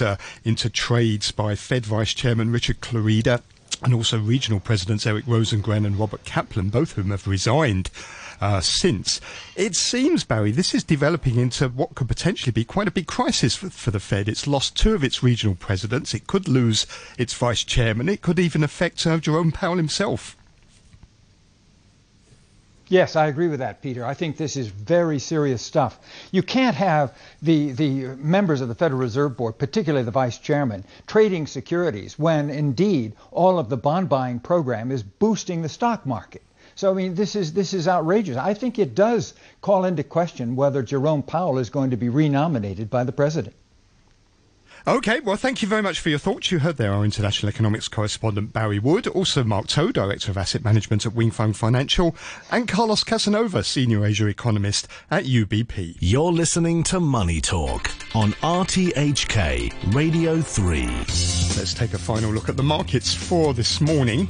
into into trades by Fed Vice Chairman Richard Clarida and also regional presidents Eric Rosengren and Robert Kaplan, both of whom have resigned. Uh, since. It seems, Barry, this is developing into what could potentially be quite a big crisis for, for, the Fed. It's lost two of its regional presidents. It could lose its vice chairman. It could even affect uh, Jerome Powell himself. Yes, I agree with that, Peter. I think this is very serious stuff. You can't have the, the members of the Federal Reserve Board, particularly the vice chairman, trading securities when indeed all of the bond buying program is boosting the stock market. So I mean, this is this is outrageous. I think it does call into question whether Jerome Powell is going to be renominated by the president. Okay, well, thank you very much for your thoughts. You heard there our international economics correspondent Barry Wood, also Mark Toe, Director of Asset Management at Wing Financial, and Carlos Casanova, Senior Asia Economist at UBP. You're listening to Money Talk on RTHK Radio 3. Let's take a final look at the markets for this morning.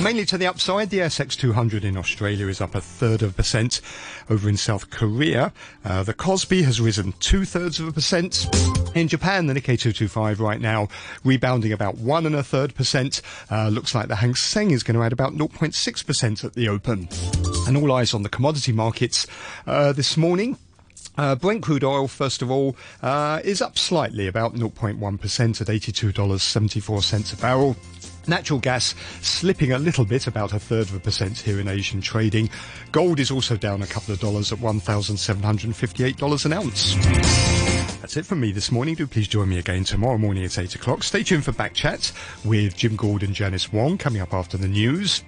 Mainly to the upside, the ASX 200 in Australia is up a third of a percent. Over in South Korea, uh, the Kospi has risen two thirds of a percent. In Japan, the Nikkei 225 right now rebounding about one and a third percent. Uh, looks like the Hang Seng is going to add about 0.6% at the open. And all eyes on the commodity markets uh, this morning. Uh, Brent crude oil, first of all, uh, is up slightly, about 0.1% at $82.74 a barrel. Natural gas slipping a little bit, about a third of a percent here in Asian trading. Gold is also down a couple of dollars at $1,758 an ounce. That's it from me this morning. Do please join me again tomorrow morning at 8 o'clock. Stay tuned for back chat with Jim Gould and Janice Wong coming up after the news.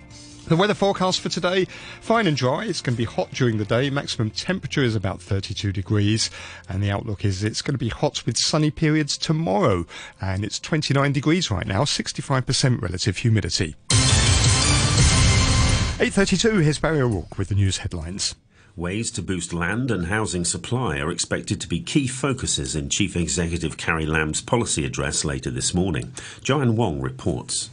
The weather forecast for today, fine and dry. It's going to be hot during the day. Maximum temperature is about 32 degrees. And the outlook is it's going to be hot with sunny periods tomorrow. And it's 29 degrees right now, 65% relative humidity. 8.32, here's Barry O'Rourke with the news headlines. Ways to boost land and housing supply are expected to be key focuses in Chief Executive Carrie Lam's policy address later this morning. Joanne Wong reports.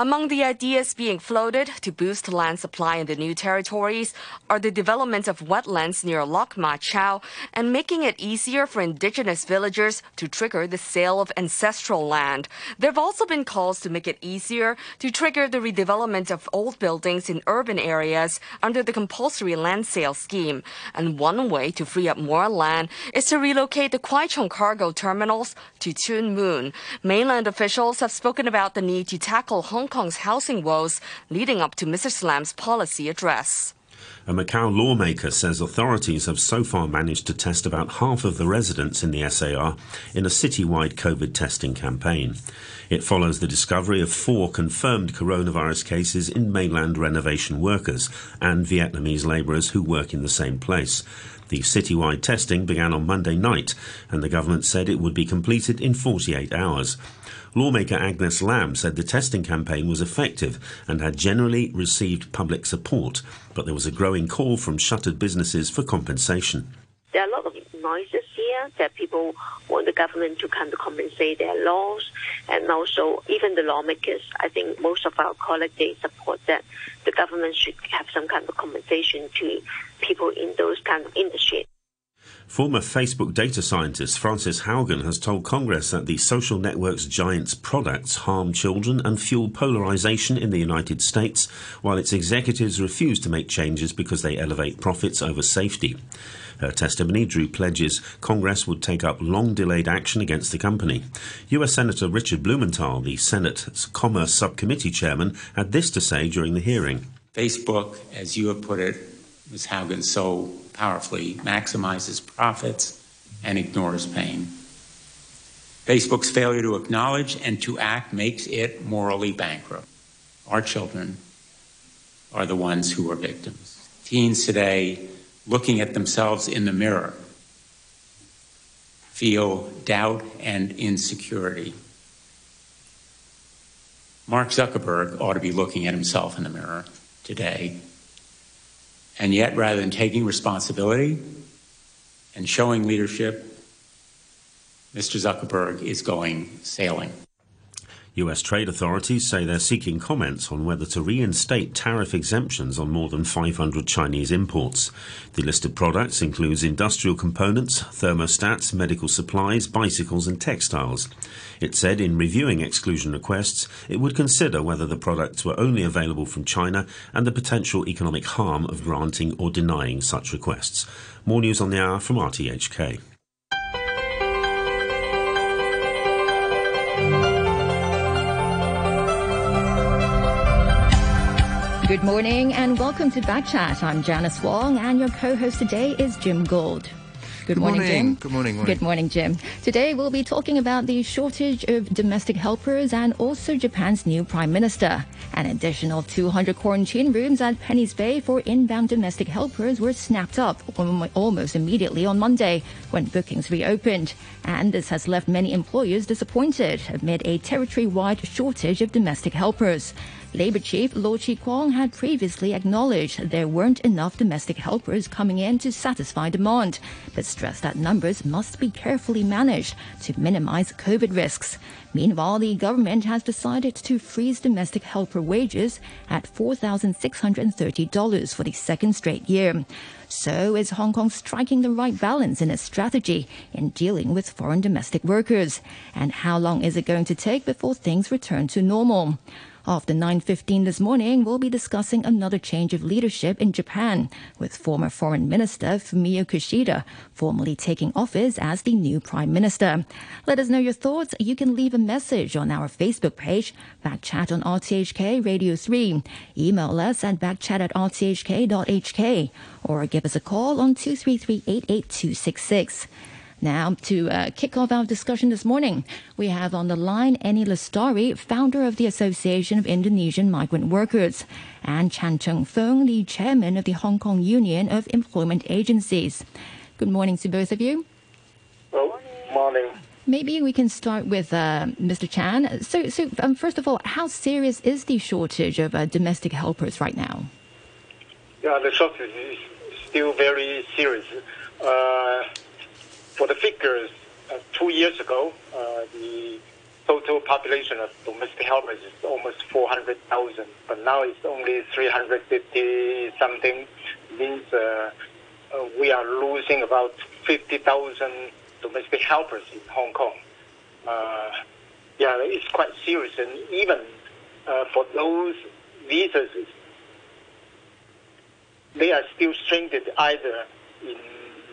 Among the ideas being floated to boost land supply in the new territories are the development of wetlands near Lok Ma Chau and making it easier for indigenous villagers to trigger the sale of ancestral land. There have also been calls to make it easier to trigger the redevelopment of old buildings in urban areas under the compulsory land sale scheme. And one way to free up more land is to relocate the Kwai Chung cargo terminals to Tuen Mun. Mainland officials have spoken about the need to tackle Hong Kong's housing woes leading up to Mr. Lam's policy address. A Macau lawmaker says authorities have so far managed to test about half of the residents in the SAR in a citywide COVID testing campaign. It follows the discovery of four confirmed coronavirus cases in mainland renovation workers and Vietnamese labourers who work in the same place. The citywide testing began on Monday night, and the government said it would be completed in 48 hours. Lawmaker Agnes Lam said the testing campaign was effective and had generally received public support, but there was a growing call from shuttered businesses for compensation. There are a lot of noises here that people want the government to kind of compensate their loss, and also even the lawmakers. I think most of our colleagues they support that the government should have some kind of compensation to people in those kind of industries. Former Facebook data scientist Frances Haugen has told Congress that the social network's giant's products harm children and fuel polarization in the United States, while its executives refuse to make changes because they elevate profits over safety. Her testimony drew pledges Congress would take up long delayed action against the company. U.S. Senator Richard Blumenthal, the Senate's Commerce Subcommittee chairman, had this to say during the hearing. Facebook, as you have put it, Ms. Haugen, so powerfully maximizes profits and ignores pain. Facebook's failure to acknowledge and to act makes it morally bankrupt. Our children are the ones who are victims. Teens today, looking at themselves in the mirror, feel doubt and insecurity. Mark Zuckerberg ought to be looking at himself in the mirror today and yet, rather than taking responsibility and showing leadership, Mr. Zuckerberg is going sailing. US trade authorities say they're seeking comments on whether to reinstate tariff exemptions on more than 500 Chinese imports. The list of products includes industrial components, thermostats, medical supplies, bicycles, and textiles. It said in reviewing exclusion requests, it would consider whether the products were only available from China and the potential economic harm of granting or denying such requests. More news on the hour from RTHK. Good morning and welcome to Backchat. I'm Janice Wong and your co-host today is Jim Gold. Good, Good morning, morning. Jim. Good morning, morning. Good morning, Jim. Today we'll be talking about the shortage of domestic helpers and also Japan's new prime minister. An additional 200 quarantine rooms at Penny's Bay for inbound domestic helpers were snapped up almost immediately on Monday when bookings reopened. And this has left many employers disappointed amid a territory-wide shortage of domestic helpers. Labour Chief Law Chi Kwong had previously acknowledged there weren't enough domestic helpers coming in to satisfy demand, but stressed that numbers must be carefully managed to minimize COVID risks. Meanwhile, the government has decided to freeze domestic helper wages at $4,630 for the second straight year. So is Hong Kong striking the right balance in its strategy in dealing with foreign domestic workers? And how long is it going to take before things return to normal? After 9.15 this morning, we'll be discussing another change of leadership in Japan, with former Foreign Minister Fumio Kishida formally taking office as the new Prime Minister. Let us know your thoughts. You can leave a message on our Facebook page, Backchat on RTHK Radio 3. Email us at backchat at rthk.hk or give us a call on 233-88266. Now, to uh, kick off our discussion this morning, we have on the line Eni Lestari, founder of the Association of Indonesian Migrant Workers, and Chan Tung Fung, the chairman of the Hong Kong Union of Employment Agencies. Good morning to both of you. Well, morning. Maybe we can start with uh, Mr. Chan. So, so um, first of all, how serious is the shortage of uh, domestic helpers right now? Yeah, the shortage is still very serious. For the figures, uh, two years ago, uh, the total population of domestic helpers is almost 400,000, but now it's only 350 something. Means uh, uh, we are losing about 50,000 domestic helpers in Hong Kong. Uh, yeah, it's quite serious, and even for those visas, they are still stranded either in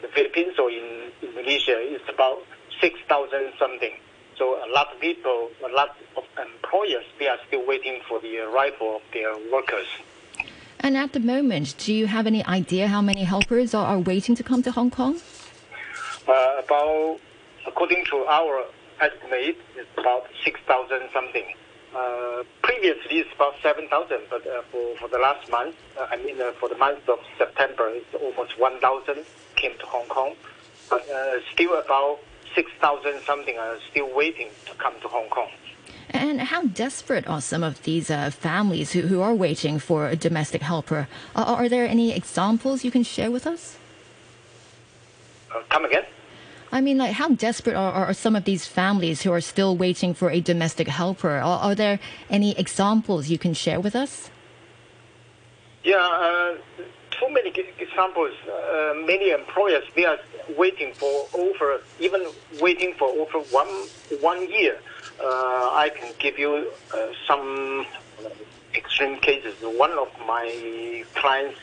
the Philippines or in Indonesia. is about 6,000 something. So a lot of people, a lot of employers, they are still waiting for the arrival of their workers. And at the moment, do you have any idea how many helpers are, are waiting to come to Hong Kong? Uh, about, according to our estimate, it's about 6,000 something. Uh, previously, it's about 7,000, but uh, for, for the last month, uh, I mean, uh, for the month of September, it's almost 1,000 came to Hong Kong. But uh, still about 6,000 something are still waiting to come to Hong Kong. And how desperate are some of these uh, families who, who are waiting for a domestic helper? Are, are there any examples you can share with us? Uh, come again? I mean, like, how desperate are, are some of these families who are still waiting for a domestic helper? Are, are there any examples you can share with us? Yeah, uh, too many examples. Uh, many employers they are waiting for over, even waiting for over one one year. Uh, I can give you uh, some extreme cases. One of my clients,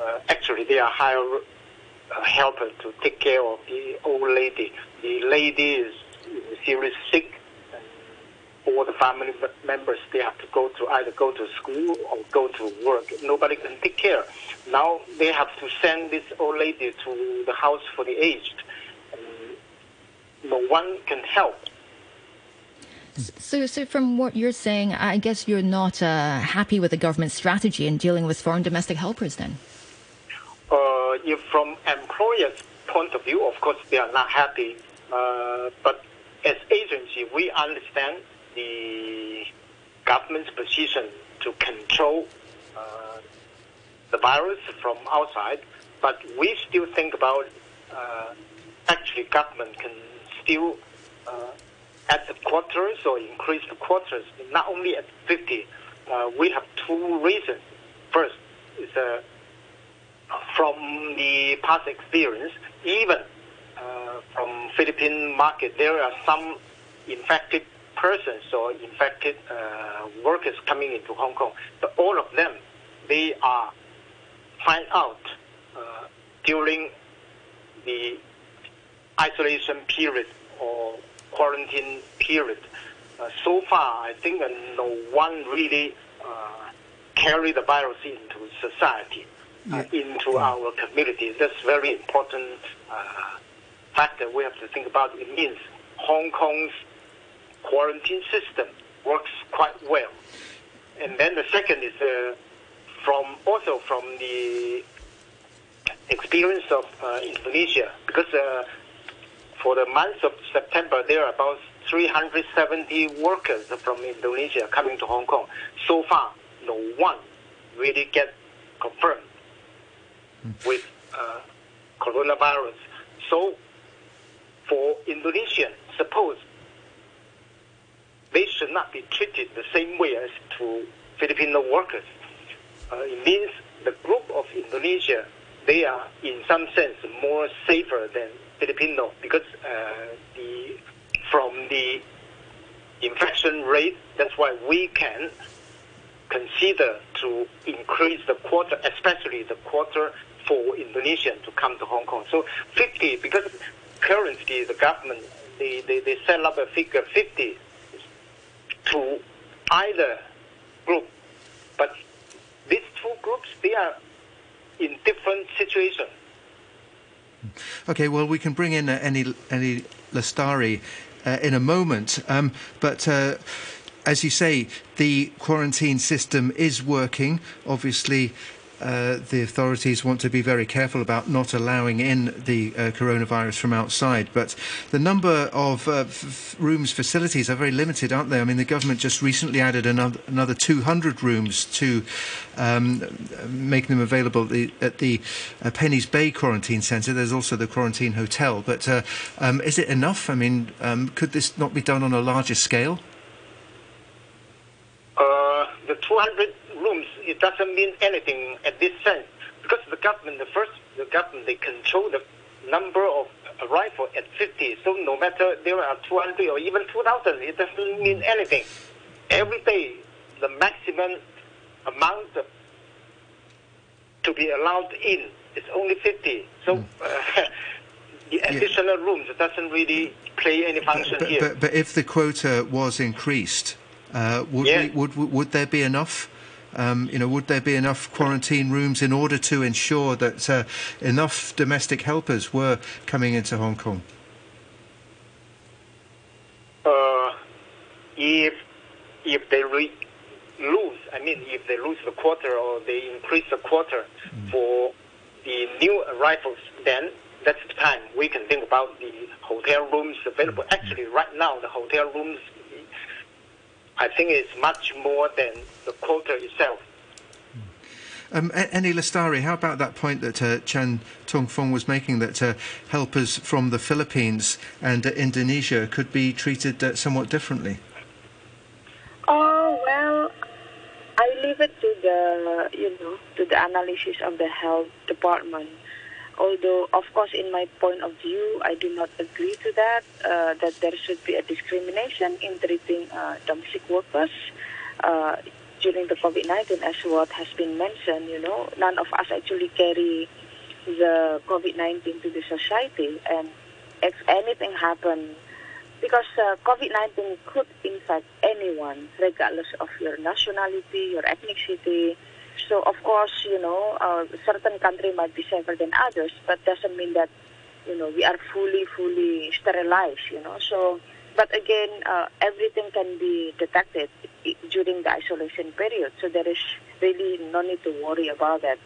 uh, actually, they are hire a helper to take care of the old lady. The lady is seriously sick all the family members they have to go to either go to school or go to work. Nobody can take care. Now they have to send this old lady to the house for the aged. And no one can help. So, so from what you're saying, I guess you're not uh, happy with the government's strategy in dealing with foreign domestic helpers then? Uh, if from employers' point of view, of course they are not happy. Uh, but as agency, we understand the government's position to control uh, the virus from outside, but we still think about uh, actually government can still uh, at the quarters or increase the quarters, not only at 50. Uh, we have two reasons. First is uh, from the past experience, even uh, from Philippine market, there are some infected persons or infected uh, workers coming into Hong Kong. But all of them, they are find out uh, during the isolation period or quarantine period. Uh, so far, I think uh, no one really uh, carry the virus into society, uh, into our community. That's very important uh, factor we have to think about. It means Hong Kong's quarantine system works quite well. And then the second is uh, from also from the experience of uh, Indonesia, because uh, for the month of September there are about 370 workers from Indonesia coming to Hong Kong. So far, no one really get confirmed with uh, coronavirus. So for Indonesian, suppose they should not be treated the same way as to Filipino workers. Uh, it means the group of Indonesia, they are in some sense more safer than Filipino because uh, the from the infection rate, that's why we can consider to increase the quota, especially the quota for Indonesian to come to Hong Kong. So 50, because currently the government, they, they, they set up a figure 50 to either group. But these two groups, they are in different situations. Okay, well, we can bring in uh, any Eni Lestari uh, in a moment, um, but. Uh, as you say, the quarantine system is working. Obviously, uh, the authorities want to be very careful about not allowing in the uh, coronavirus from outside. But the number of uh, f- rooms, facilities are very limited, aren't they? I mean, the government just recently added another, another 200 rooms to um, make them available at the, at the uh, Penny's Bay Quarantine Centre. There's also the quarantine hotel. But uh, um, is it enough? I mean, um, could this not be done on a larger scale? The 200 rooms, it doesn't mean anything at this sense because the government, the first, the government, they control the number of arrival at 50. So no matter there are 200 or even 2,000, it doesn't mean anything. Every day, the maximum amount to be allowed in is only 50. So uh, the additional rooms doesn't really play any function But, here. but, but if the quota was increased, uh, would, Yeah. we, would would there be enough? Um, you know, would there be enough quarantine rooms in order to ensure that uh, enough domestic helpers were coming into Hong Kong? uh, if if they re- lose, I mean, if they lose the quarter or they increase the quarter for the new arrivals, then that's the time we can think about the hotel rooms available. Actually, right now, the hotel rooms, I think, it's much more than the quota itself. Um, A- Eni Lestari, how about that point that uh, Chan Tung Fung was making that uh, helpers from the Philippines and uh, Indonesia could be treated uh, somewhat differently? Oh well, I leave it to the you know to the analysis of the health department. Although, of course, in my point of view, I do not agree to that. Uh, that there should be a discrimination in treating uh, domestic workers uh, during the COVID-19, as what has been mentioned. You know, none of us actually carry the COVID-19 to the society, and if anything happen because uh, COVID-19 could infect anyone, regardless of your nationality, your ethnicity. So, of course, you know, uh, certain country might be safer than others, but doesn't mean that, you know, we are fully, fully sterilized, you know. So, but again, uh, everything can be detected during the isolation period. So there is really no need to worry about that.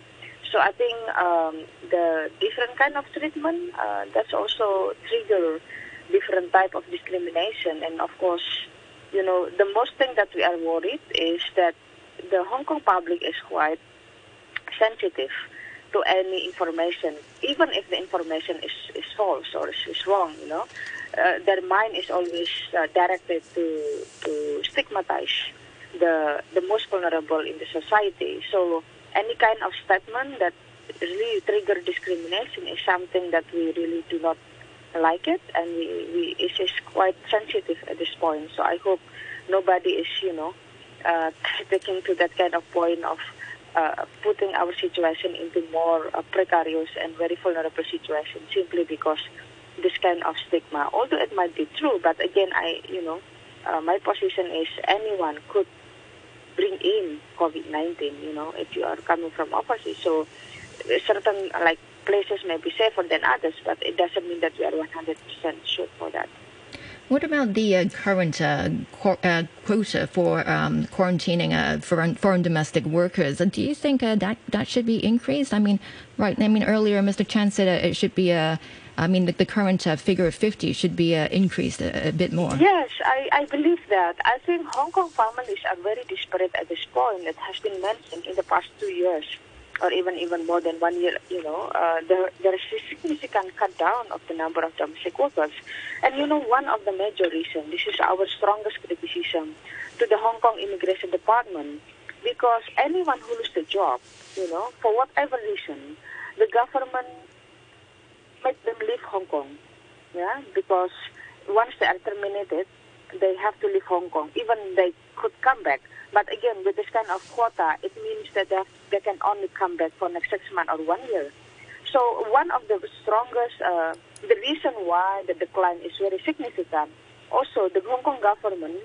So I think um, the different kind of treatment uh, that's also trigger different type of discrimination. And of course, you know, the most thing that we are worried is that the Hong Kong public is quite sensitive to any information, even if the information is, is false or is, is wrong, you know. uh, their mind is always uh, directed to to stigmatize the the most vulnerable in the society. So any kind of statement that really trigger discrimination is something that we really do not like it, and we, we it is quite sensitive at this point. So I hope nobody is you know uh, taking to that kind of point of uh, putting our situation into more uh, precarious and very vulnerable situation simply because this kind of stigma. Although it might be true, but again, I you know uh, my position is anyone could bring in COVID-19. You know, if you are coming from overseas, so certain like places may be safer than others, but it doesn't mean that we are 100% sure for that. What about the uh, current uh, uh, quota for um, quarantining uh, foreign, foreign domestic workers? Uh, do you think uh, that that should be increased? I mean, right? I mean, earlier Mr. Chan said it should be a. I mean, the, the current figure of 50 should be increased a, a, bit more. Yes, I, I believe that. I think Hong Kong families are very desperate at this point. It has been mentioned in the past two years or even even more than one year, you know, uh, there there is a significant cut down of the number of domestic workers. And you know, one of the major reasons, this is our strongest criticism to the Hong Kong Immigration Department, because anyone who loses a job, you know, for whatever reason, the government make them leave Hong Kong, yeah, because once they are terminated, they have to leave Hong Kong. Even they could come back, but again, with this kind of quota, it means that they, have, they can only come back for next six months or one year. So one of the strongest, uh, the reason why the decline is very significant, also the Hong Kong government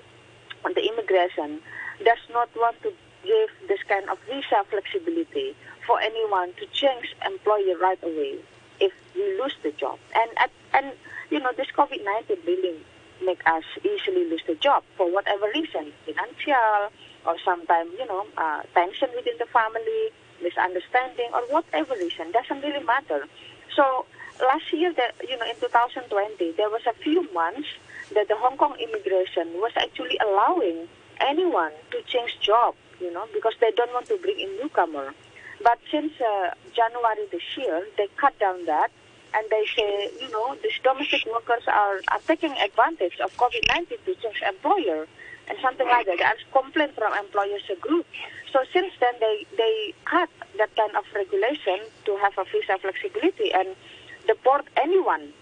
on the immigration does not want to give this kind of visa flexibility for anyone to change employer right away if we lose the job. And and you know this COVID-19 really make us easily lose the job for whatever reason, financial or sometimes, you know, uh, tension within the family, misunderstanding, or whatever reason, doesn't really matter. So last year, the, you know, in 2020, there was a few months that the Hong Kong immigration was actually allowing anyone to change job, you know, because they don't want to bring in newcomer. But since uh, January this year, they cut down that and they say, you know, these domestic workers are, are taking advantage of COVID-19 to change employer and something like that. There's complaint from employers group. So since then, they, they cut that kind of regulation to have a visa flexibility and deport anyone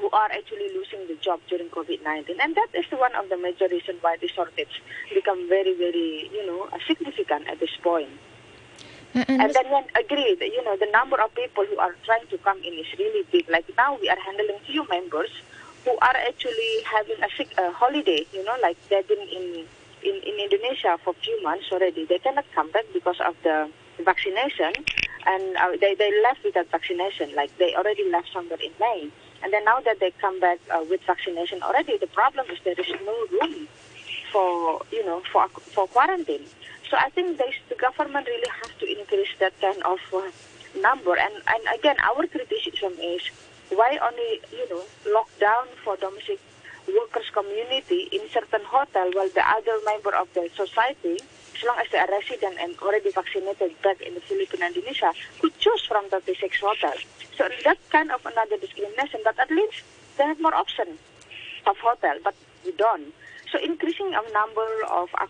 who are actually losing the job during COVID-19. And that is one of the major reasons why the shortage become very, very, you know, significant at this point. And, and then when agreed, you know, the number of people who are trying to come in is really big. Like now we are handling few members who are actually having a sick uh, holiday, you know, like they've been in, in, in Indonesia for a few months already. They cannot come back because of the vaccination, and uh, they, they left without vaccination, like they already left somewhere in May. And then now that they come back uh, with vaccination already, the problem is there is no room for, you know, for, for quarantine. So I think they, the government really has to increase that kind of uh, number. And, and again, our criticism is why only, you know, lock down for domestic workers community in certain hotel while the other member of the society, as long as they are resident and already vaccinated back in the Philippines and Indonesia, could choose from 36 hotels. So that kind of another discrimination, but at least they have more option of hotel, but we don't. So increasing a number of uh,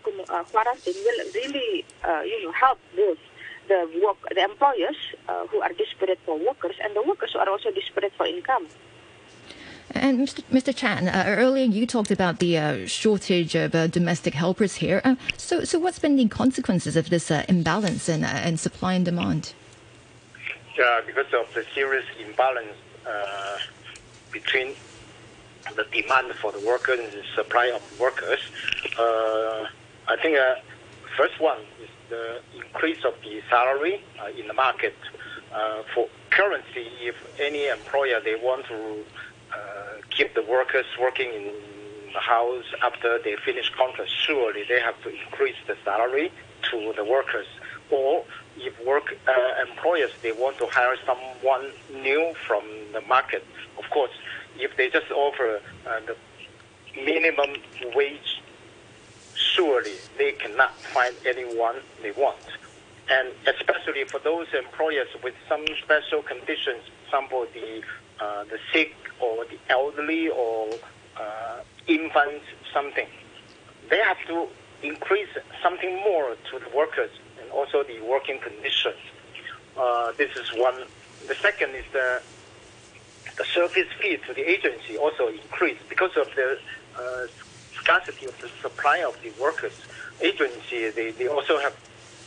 quarantine will really, uh, you know, help both the work, the employers uh, who are desperate for workers, and the workers who are also desperate for income. And Mr. Mr. Chan, uh, earlier you talked about the uh, shortage of uh, domestic helpers here. Uh, so, so what's been the consequences of this uh, imbalance in, in supply and demand? Yeah, because of the serious imbalance between the demand for the workers and the supply of workers, I think first one is the increase of the salary uh, in the market. Uh, for currently, if any employer they want to uh, keep the workers working in the house after they finish contract, surely they have to increase the salary to the workers. Or if work uh, employers they want to hire someone new from the market, of course, if they just offer uh, the minimum wage surely they cannot find anyone they want. And especially for those employers with some special conditions, for example, the, uh, the sick or the elderly or uh, infants, something. They have to increase something more to the workers and also the working conditions. Uh, this is one. The second is the the service fee to the agency also increased because of the uh, scarcity of the supply of the workers. Agency they, they also have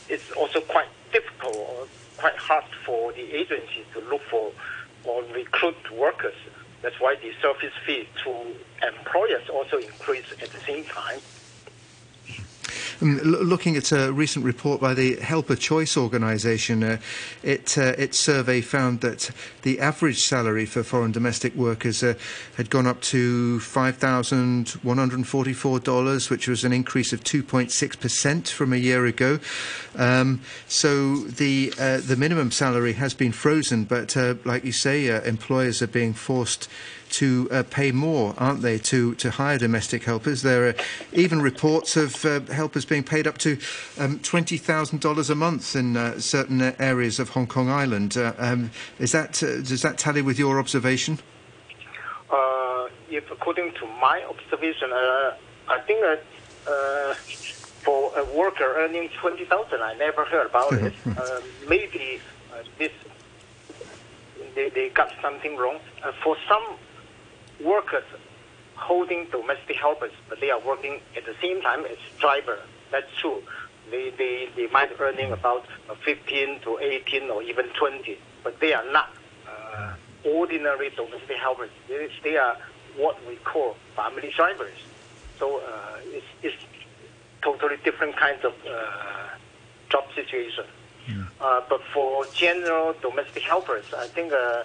it's also quite difficult or quite hard for the agency to look for or recruit workers. That's why the service fee to employers also increased at the same time. Um, looking at a recent report by the Helper Choice organisation, uh, it, uh, its survey found that the average salary for foreign domestic workers uh, had gone up to $5,144, which was an increase of 2.6% from a year ago. Um, so the, uh, the minimum salary has been frozen, but uh, like you say, uh, employers are being forced to uh, pay more, aren't they, to, to hire domestic helpers? There are even reports of uh, helpers being paid up to um, $20,000 a month in uh, certain areas of Hong Kong Island. Uh, um, is that, uh, does that tally with your observation? Uh, if according to my observation, I think that for a worker earning 20,000, I never heard about it. maybe this they, they got something wrong. Uh, for some workers holding domestic helpers, but they are working at the same time as driver. That's true. They, they, they might earning about 15 to 18 or even 20, but they are not uh, ordinary domestic helpers. They, they, are what we call family drivers. So uh, it's, it's totally different kinds of uh, job situation. Yeah. Uh, but for general domestic helpers, I think uh,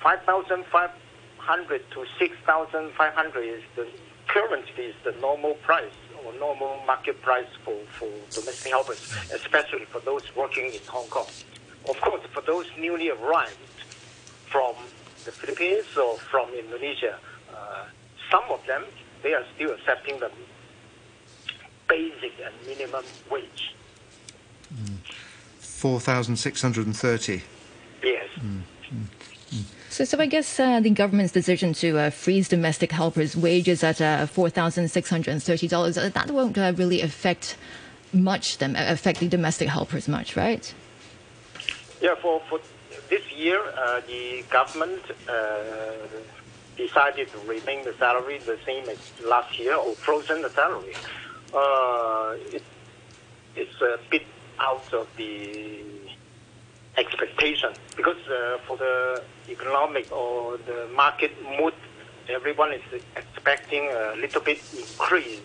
5,500 hundred to six thousand five hundred is the currently is the normal price or normal market price for, for domestic helpers, especially for those working in Hong Kong. Of course, for those newly arrived from the Philippines or from Indonesia, uh, some of them they are still accepting the basic and minimum wage. Mm. Four thousand six hundred and thirty. Yes. Mm. Mm. So, so I guess uh, the government's decision to uh, freeze domestic helpers' wages at uh, four thousand six hundred and thirty dollars uh, that won't uh, really affect much them affect the domestic helpers much, right? Yeah, for for this year, uh, the government decided to remain the salary the same as last year or frozen the salary. It, it's a bit out of the expectation because uh, for the economic or the market mood, everyone is expecting a little bit increase.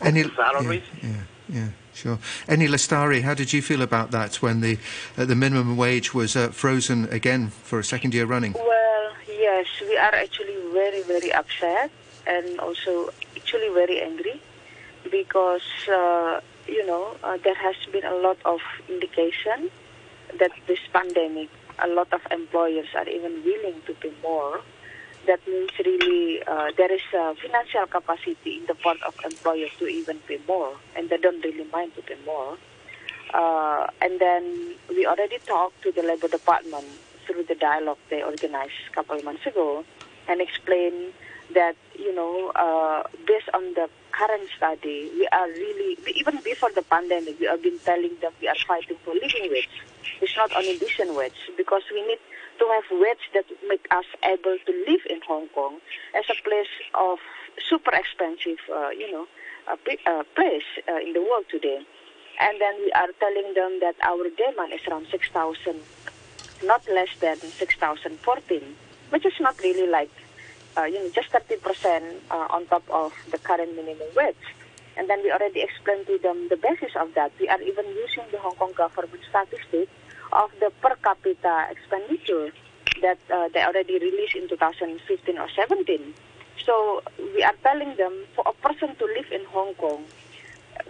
Any salaries? Yeah, yeah, yeah, sure. Eni Lestari, how did you feel about that when the uh, the minimum wage was uh, frozen again for a second year running? Well, yes, we are actually very very upset and also actually very angry because uh, you know, uh, there has been a lot of indication that this pandemic, a lot of employers are even willing to pay more. That means really uh, there is a financial capacity in the part of employers to even pay more, and they don't really mind to pay more. Uh, and then we already talked to the Labor Department through the dialogue they organized a couple of months ago and explained that, you know, uh, based on the current study, we are really, even before the pandemic, we have been telling them we are fighting for living wage. It's not only decent wage, because we need to have wage that make us able to live in Hong Kong as a place of super expensive, uh, you know, uh, place uh, in the world today. And then we are telling them that our demand is around 6,000, not less than 6,014, which is not really like uh, you know, just 30% uh, on top of the current minimum wage. And then we already explained to them the basis of that. We are even using the Hong Kong government statistic of the per capita expenditure that uh, they already released in 2015 or 17. So we are telling them for a person to live in Hong Kong,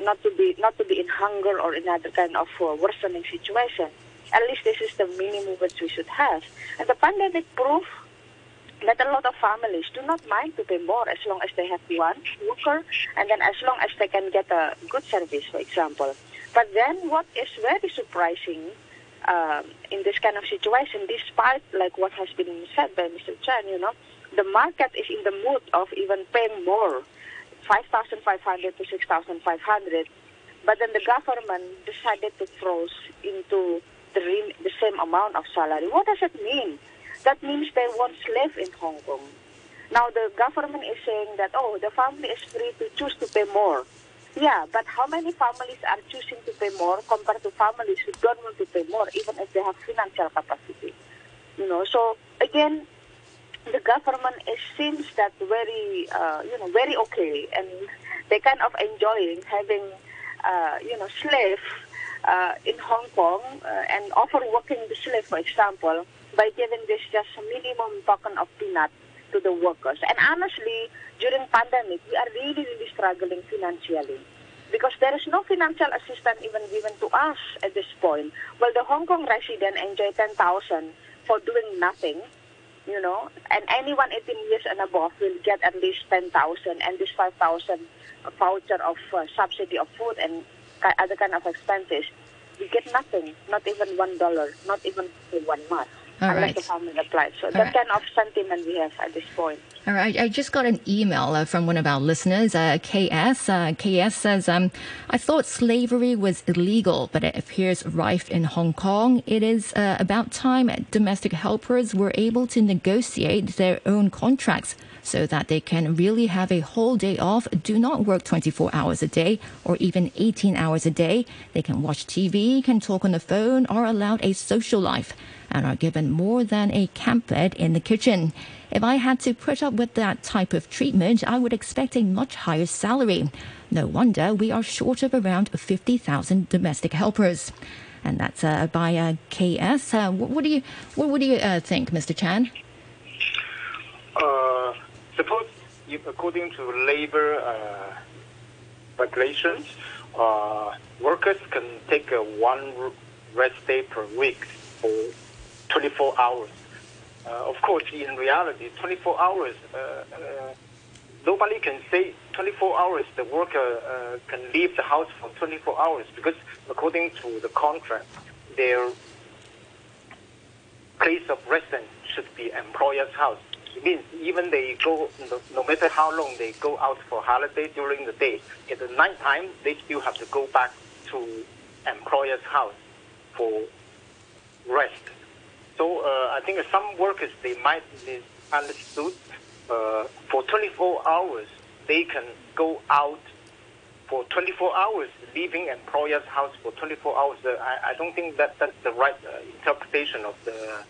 not to be not to be in hunger or in other kind of uh, worsening situation. At least this is the minimum which we should have. And the pandemic proved that a lot of families do not mind to pay more as long as they have one worker and then as long as they can get a good service, for example. But then what is very surprising, um, in this kind of situation, despite like what has been said by Mr. Chan, you know, the market is in the mood of even paying more, 5,500 to 6,500. But then the government decided to throw into the, the same amount of salary. What does it mean? That means they want slave in Hong Kong. Now the government is saying that, oh, the family is free to choose to pay more. Yeah, but how many families are choosing to pay more compared to families who don't want to pay more, even if they have financial capacity? You know, so again, the government is seems that very, uh, you know, very okay, and they kind of enjoying having, uh, you know, slave uh, in Hong Kong uh, and overworking the slave, for example, by giving this just minimum token of peanut to the workers. And honestly, during pandemic, we are really, really struggling financially because there is no financial assistance even given to us at this point. Well, the Hong Kong resident enjoy 10,000 for doing nothing, you know, and anyone 18 years and above will get at least 10,000 and this 5,000 voucher of uh, subsidy of food and other kind of expenses. You get nothing, not even one dollar, not even one month. All unless right. the family applies. So All that right. kind of sentiment we have at this point. All right, I just got an email uh, from one of our listeners, uh, KS. Uh, KS says, um, I thought slavery was illegal, but it appears rife in Hong Kong. It is uh, about time domestic helpers were able to negotiate their own contracts so that they can really have a whole day off, do not work 24 hours a day or even 18 hours a day. They can watch TV, can talk on the phone, are allowed a social life, and are given more than a camp bed in the kitchen. If I had to put up with that type of treatment, I would expect a much higher salary. No wonder we are short of around 50,000 domestic helpers. And that's uh, by uh, KS. Uh, what, do you what, what do you uh, think, Mr. Chan? Uh, suppose if according to labor uh, regulations, workers can take one rest day per week for 24 hours. Uh, of course, in reality, 24 hours, uh, uh, nobody can say 24 hours the worker can leave the house for 24 hours because according to the contract, their place of residence should be employer's house. It means even they go, no, no matter how long they go out for holiday during the day, at the night time, they still have to go back to employer's house for rest. So uh, I think some workers, they might misunderstood. Uh, for 24 hours, they can go out for 24 hours, leaving employer's house for 24 hours. Uh, I, I don't think that that's the right uh, interpretation of the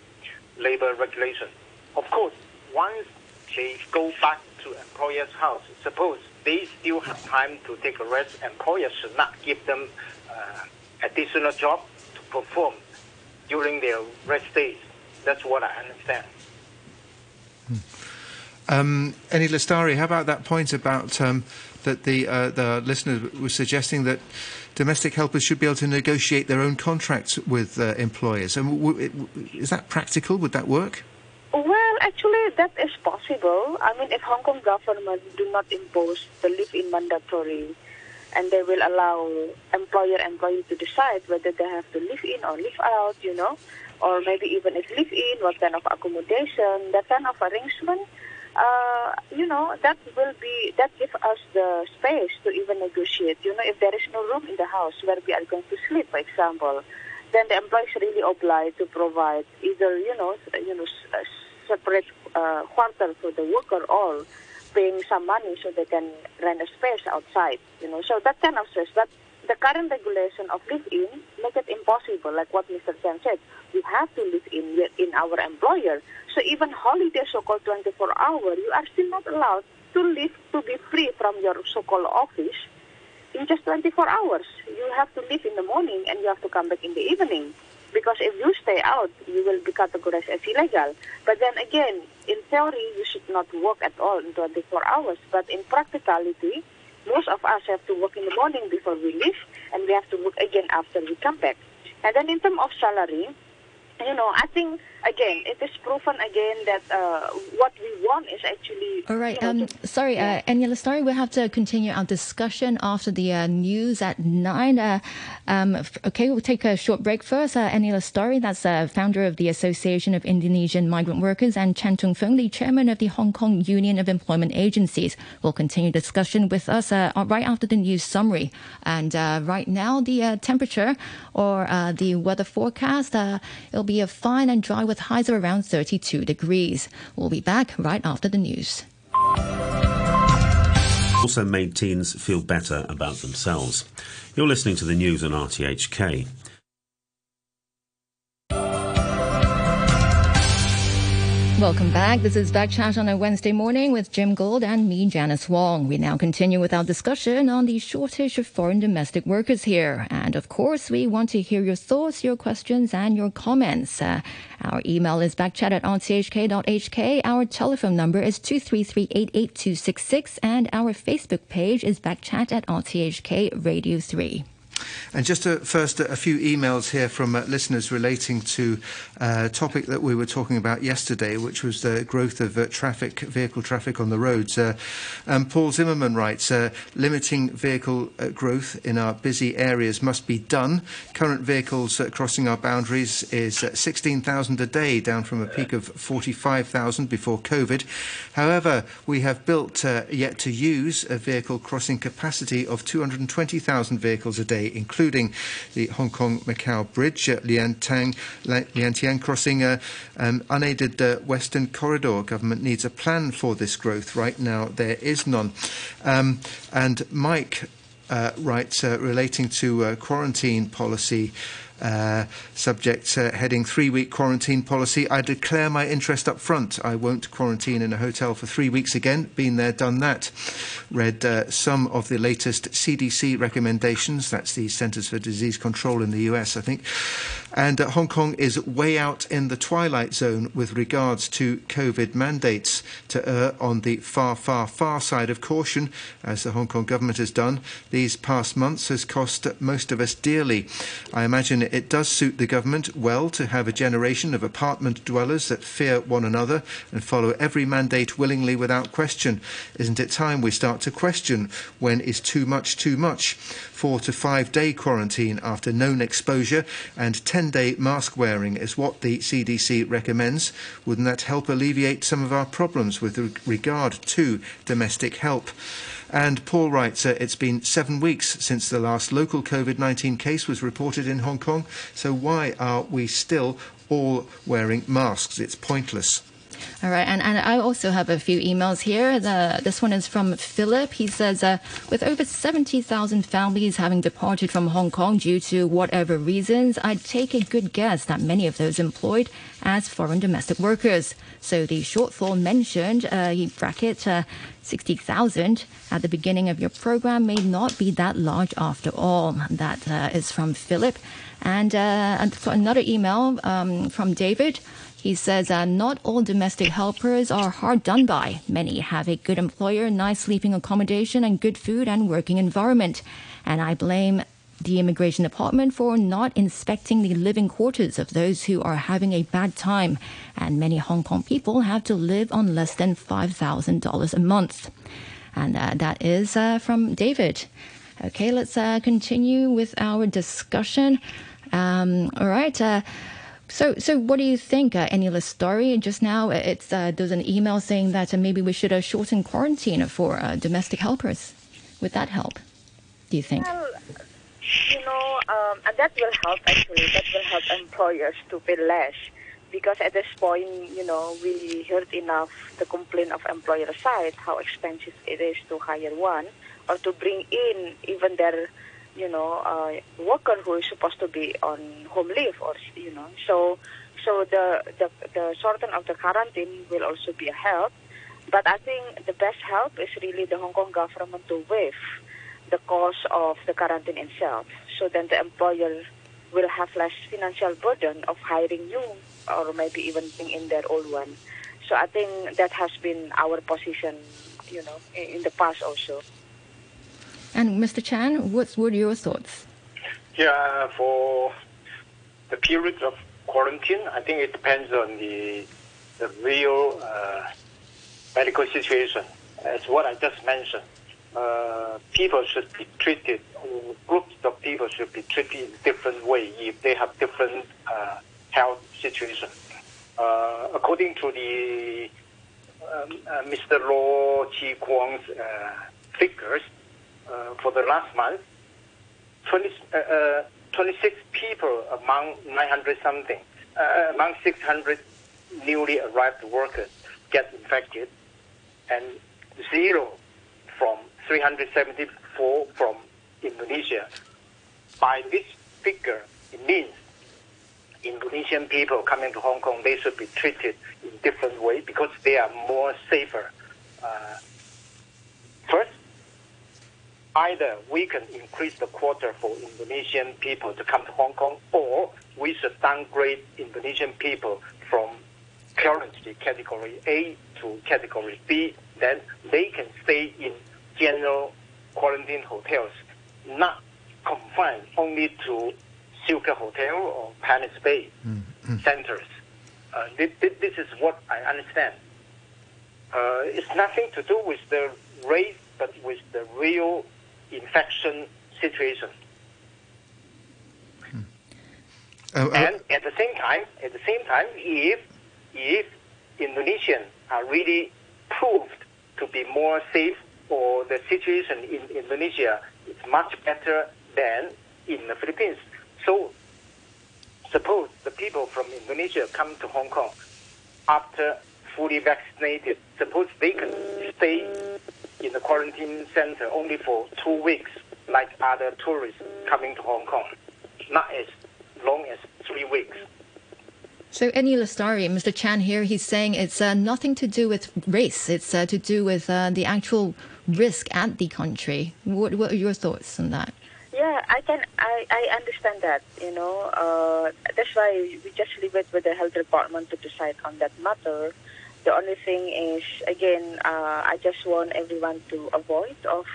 labor regulation. Of course, once they go back to employer's house, suppose they still have time to take a rest, employer should not give them uh, additional job to perform during their rest days. That's what I understand. Um, Eni Lestari, how about that point about um, that the uh, the listener was suggesting that domestic helpers should be able to negotiate their own contracts with uh, employers? And w- w- is that practical? Would that work? Well, actually, that is possible. I mean, if Hong Kong government do not impose the live-in mandatory, and they will allow employer-employee to decide whether they have to live in or live out, you know, or maybe even if live in, what kind of accommodation, that kind of arrangement, uh, you know, that will be that give us the space to even negotiate. You know, if there is no room in the house where we are going to sleep, for example, then the employer is really obliged to provide either you know you know separate uh, quarter for the worker or paying some money so they can rent a space outside. You know, so that kind of stress. But the current regulation of live-in make it impossible. Like what Mr. Chen said, we have to live in in our employer. So even holiday, so-called 24 hour, you are still not allowed to live to be free from your so-called office in just 24 hours. You have to leave in the morning and you have to come back in the evening. Because if you stay out, you will be categorized as illegal. But then again, in theory, you should not work at all in 24 hours. But in practicality, most of us have to work in the morning before we leave, and we have to work again after we come back. And then in terms of salary, you know, I think again, it is proven again that uh, what we want is actually. All right. you know, Um, sorry, uh, Eni Sorry, we have to continue our discussion after the uh, news at nine. Uh, um, okay, we'll take a short break first. Uh, Eni Lestari, that's uh, founder of the Association of Indonesian Migrant Workers, and Chan Tung Fung, the chairman of the Hong Kong Union of Employment Agencies, will continue discussion with us uh, right after the news summary. And uh, right now, the uh, temperature or uh, the weather forecast, uh, it'll be a fine and dry with highs of around 32 degrees. We'll be back right after the news. Also made teens feel better about themselves. You're listening to the news on RTHK. Welcome back. This is Back Chat on a Wednesday morning with Jim Gold and me, Janice Wong. We now continue with our discussion on the shortage of foreign domestic workers here. And of course, we want to hear your thoughts, your questions, and your comments. Uh, our email is backchat at rthk.hk. Our telephone number is 233-88266. And our Facebook page is backchat at rthk radio 3. And just a, first, a few emails here from uh, listeners relating to uh, a topic that we were talking about yesterday, which was the growth of uh, traffic, vehicle traffic on the roads. Uh, um, Paul Zimmerman writes, uh, limiting vehicle uh, growth in our busy areas must be done. Current vehicles uh, crossing our boundaries is uh, 16,000 a day, down from a peak of 45,000 before COVID. However, we have built uh, yet to use a vehicle crossing capacity of 220,000 vehicles a day, including the Hong Kong Macau Bridge, uh, Liantang, Liantian crossing, uh, um, unaided uh, Western Corridor. Government needs a plan for this growth. Right now, there is none. Um, and Mike uh, writes uh, relating to uh, quarantine policy. Uh, subject uh, heading three week quarantine policy. I declare my interest up front. I won't quarantine in a hotel for three weeks again. Been there, done that. Read uh, some of the latest CDC recommendations. That's the Centers for Disease Control in the US, I think. And uh, Hong Kong is way out in the twilight zone with regards to COVID mandates to err on the far, far, far side of caution, as the Hong Kong government has done. These past months has cost most of us dearly. I imagine it does suit the government well to have a generation of apartment dwellers that fear one another and follow every mandate willingly without question. Isn't it time we start to question when is too much too much? Four to five day quarantine after known exposure and 10 day mask wearing is what the CDC recommends. Wouldn't that help alleviate some of our problems with regard to domestic help? And Paul writes, uh, it's been seven weeks since the last local COVID 19 case was reported in Hong Kong, so why are we still all wearing masks? It's pointless. All right, and, and I also have a few emails here. The, this one is from Philip. He says, uh, with over 70,000 families having departed from Hong Kong due to whatever reasons, I'd take a good guess that many of those employed as foreign domestic workers. So the shortfall mentioned, uh, he bracket, uh, 60,000 at the beginning of your program may not be that large after all. That uh, is from Philip. And, uh, another email um, from David. He says uh, not all domestic helpers are hard done by. Many have a good employer, nice sleeping accommodation, and good food and working environment. And I blame the immigration department for not inspecting the living quarters of those who are having a bad time. And many Hong Kong people have to live on less than $5,000 a month. And uh, that is uh, from David. Okay, let's uh, continue with our discussion. Um, all right. Uh, so, so what do you think, uh, Eni Lestari? Just now, it's uh, there's an email saying that uh, maybe we should uh, shorten quarantine for uh, domestic helpers. Would that help? Do you think? Well, you know, um, and that will help actually. That will help employers to pay less because at this point, you know, we heard enough the complaint of employer side how expensive it is to hire one or to bring in even their you know, uh, worker who is supposed to be on home leave or, you know, so, so the, the, the shorten of the quarantine will also be a help. But I think the best help is really the Hong Kong government to waive the cost of the quarantine itself. So then the employer will have less financial burden of hiring new or maybe even bring in their old one. So I think that has been our position, you know, in the past also. And Mr. Chan, what were your thoughts? Yeah, for the period of quarantine. I think it depends on the the real uh, medical situation. As what I just mentioned, uh, people should be treated, groups of people should be treated in different way if they have different uh, health situation. Uh, according to the um, uh, Mr. Law Chi Kwong's uh, figures for the last month, 20, uh, uh, 26 people among 900 something, uh, among 600 newly arrived workers get infected, and zero from 374 from Indonesia. By this figure, it means Indonesian people coming to Hong Kong, they should be treated in different way because they are more safer. Uh, first, either we can increase the quota for Indonesian people to come to Hong Kong, or we should downgrade Indonesian people from currently category A to category B. Then they can stay in general quarantine hotels, not confined only to Silka Hotel or Penny's Bay centers. Uh, this, this is what I understand. Uh, it's nothing to do with the race, but with the real infection situation. Uh, and at the same time, at the same time, if if Indonesians are really proved to be more safe, or the situation in Indonesia is much better than in the Philippines, so suppose the people from Indonesia come to Hong Kong after fully vaccinated. Suppose they can stay in the quarantine center only for two weeks, like other tourists coming to Hong Kong, not as long as three weeks. So, Eni Lestari, Mr. Chan here, he's saying it's uh, nothing to do with race. It's uh, to do with uh, the actual risk at the country. What, what are your thoughts on that? Yeah, I can. I, I understand that. You know, uh, that's why we just leave it with the health department to decide on that matter. The only thing is, again, uh, I just want everyone to avoid of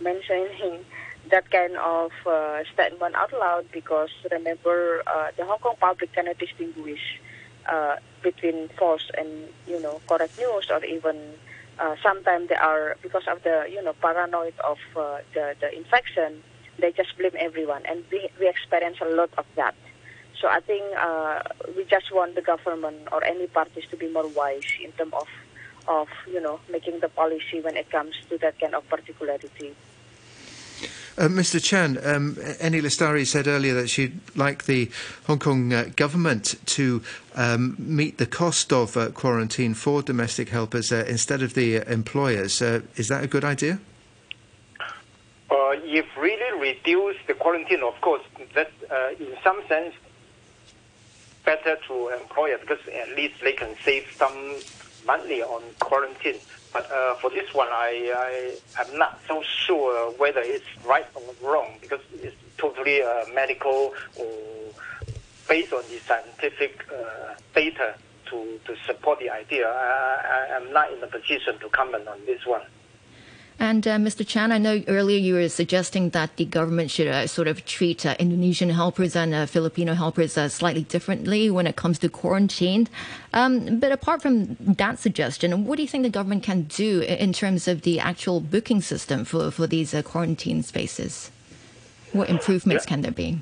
mentioning that kind of uh, statement out loud because remember, uh, the Hong Kong public cannot distinguish uh, between false and you know correct news, or even uh, sometimes they are because of the you know paranoid of uh, the the infection, they just blame everyone, and we we experience a lot of that. So I think uh, we just want the government or any parties to be more wise in terms of of you know making the policy when it comes to that kind of particularity. Uh, Mr. Chan, um, Eni Lestari said earlier that she'd like the Hong Kong uh, government to um, meet the cost of uh, quarantine for domestic helpers uh, instead of the uh, employers. Uh, is that a good idea? Uh, if really reduce the quarantine, of course, that uh, in some sense better to employer because at least they can save some money on quarantine. But uh, for this one, I, I am not so sure whether it's right or wrong because it's totally uh, medical or based on the scientific uh, data to, to support the idea. I, I am not in a position to comment on this one. And uh, Mr. Chan, I know earlier you were suggesting that the government should uh, sort of treat uh, Indonesian helpers and uh, Filipino helpers uh, slightly differently when it comes to quarantine. Um, but apart from that suggestion, what do you think the government can do in terms of the actual booking system for, for these uh, quarantine spaces? What improvements Yeah. can there be?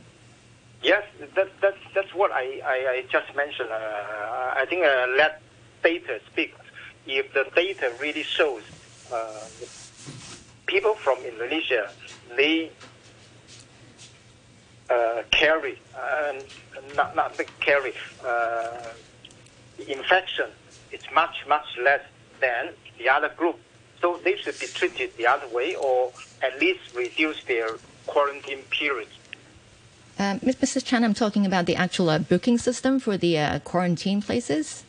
Yes, that, that's that's what I, I, I just mentioned. Uh, I think uh, let data speak. If the data really shows uh, people from Indonesia, they uh, carry, uh, not not carry, uh, infection. It's much much less than the other group. So they should be treated the other way, or at least reduce their quarantine period. Um, Mrs. Chan, I'm talking about the actual uh, booking system for the uh, quarantine places.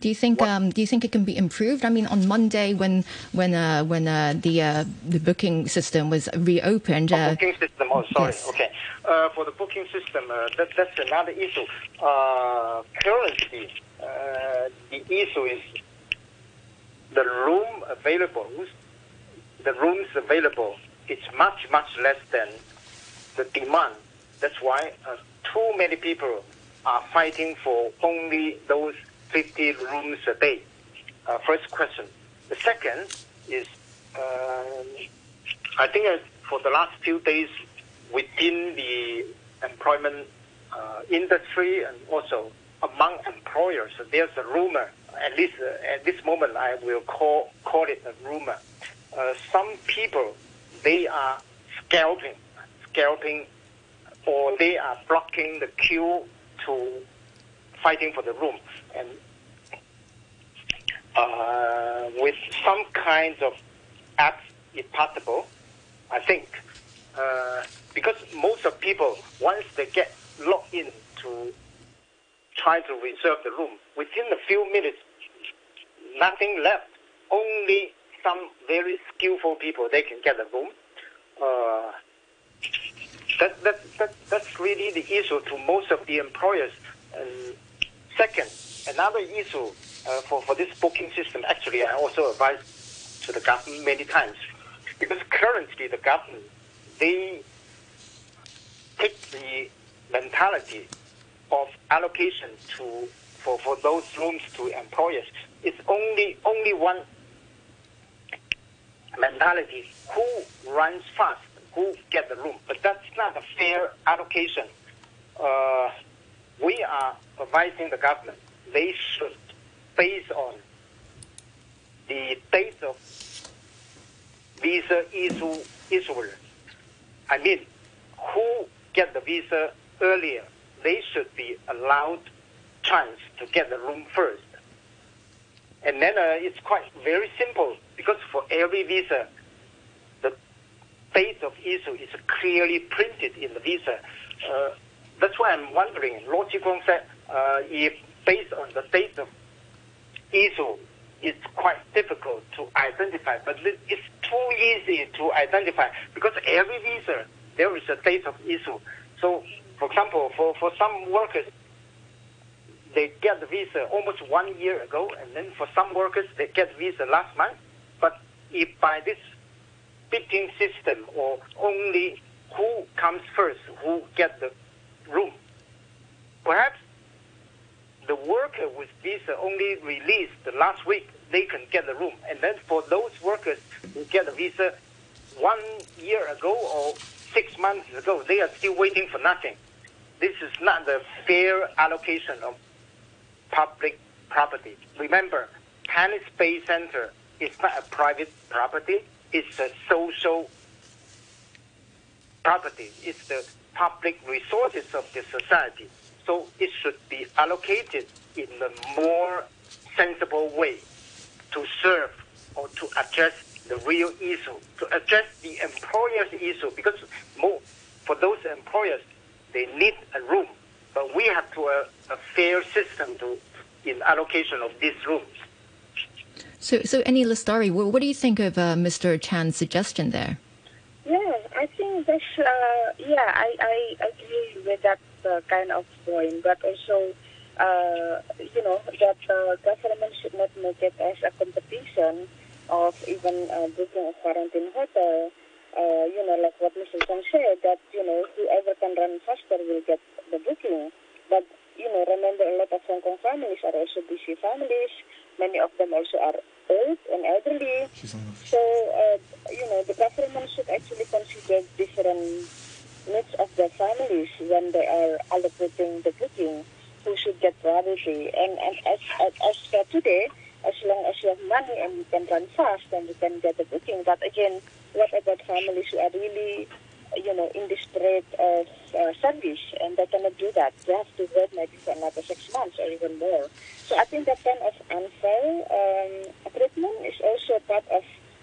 Do you think um, do you think it can be improved? I mean, on Monday when when uh, when uh, the uh, the booking system was reopened, uh, booking system. Oh, sorry. yes. Okay. Uh, for the booking system, uh, that, that's another issue. Uh, currently, uh, the issue is the room available. The rooms available is much much less than the demand. That's why uh, too many people are fighting for only those 50 rooms a day? Uh, first question. The second is, um, I think uh, for the last few days within the employment uh, industry and also among employers, there's a rumor. At least uh, at this moment, I will call call it a rumor. Uh, some people they are scalping, scalping, or they are blocking the queue to fighting for the room, and uh, with some kinds of apps, if possible, I think, uh, because most of people once they get logged in to try to reserve the room, within a few minutes, nothing left. Only some very skillful people they can get a room. Uh, that, that, that, that's really the issue to most of the employers. And second, another issue uh, for, for this booking system, actually, I also advise to the government many times, because currently the government, they take the mentality of allocation to for, for those rooms to employers. It's only only one mentality: who runs fast, who get the room. But that's not a fair allocation. Uh, we are advising the government they should, based on the dates of visa issue issuer, I mean, who get the visa earlier, they should be allowed chance to get the room first. And then uh, it's quite very simple because for every visa, the date of issue is clearly printed in the visa. Uh, that's why I'm wondering, Law Chi Kwong said, Uh, if based on the date of issue, it's quite difficult to identify, but it's too easy to identify because every visa, there is a date of issue. So, for example, for, for some workers, they get the visa almost one year ago, and then for some workers, they get visa last month. But if by this bidding system, or only who comes first, who get the room, perhaps the worker with visa only released last week, they can get the room. And then for those workers who get a visa one year ago or six months ago, they are still waiting for nothing. This is not the fair allocation of public property. Remember, Penny's Bay Center is not a private property, it's a social property. It's the public resources of the society. So it should be allocated in a more sensible way to serve or to address the real issue, to address the employer's issue, because more, for those employers, they need a room. But we have to a, a fair system to in allocation of these rooms. So, so Eni Lestari, what, what do you think of uh, Mr. Chan's suggestion there? Yeah, I think that's, uh, yeah, I, I agree with that uh, kind of point, but also, uh, you know, that uh, government should not make it as a competition of even uh, booking a quarantine hotel. Uh, you know, like what Mr. Chang said, that, you know, whoever can run faster will get the booking. But, you know, remember a lot of Hong Kong families are also busy families. Many of them also are old and elderly. So, uh, you know, the government should actually consider different needs of their families when they are allocating the booking, who should get priority. And, and as, as, as for today, as long as you have money and you can run fast, then you can get the booking. But again, what about families who are really, you know, in state of uh, service and they cannot do that? They have to wait maybe for another six months or even more. So I think that kind of unfair um, treatment is also part of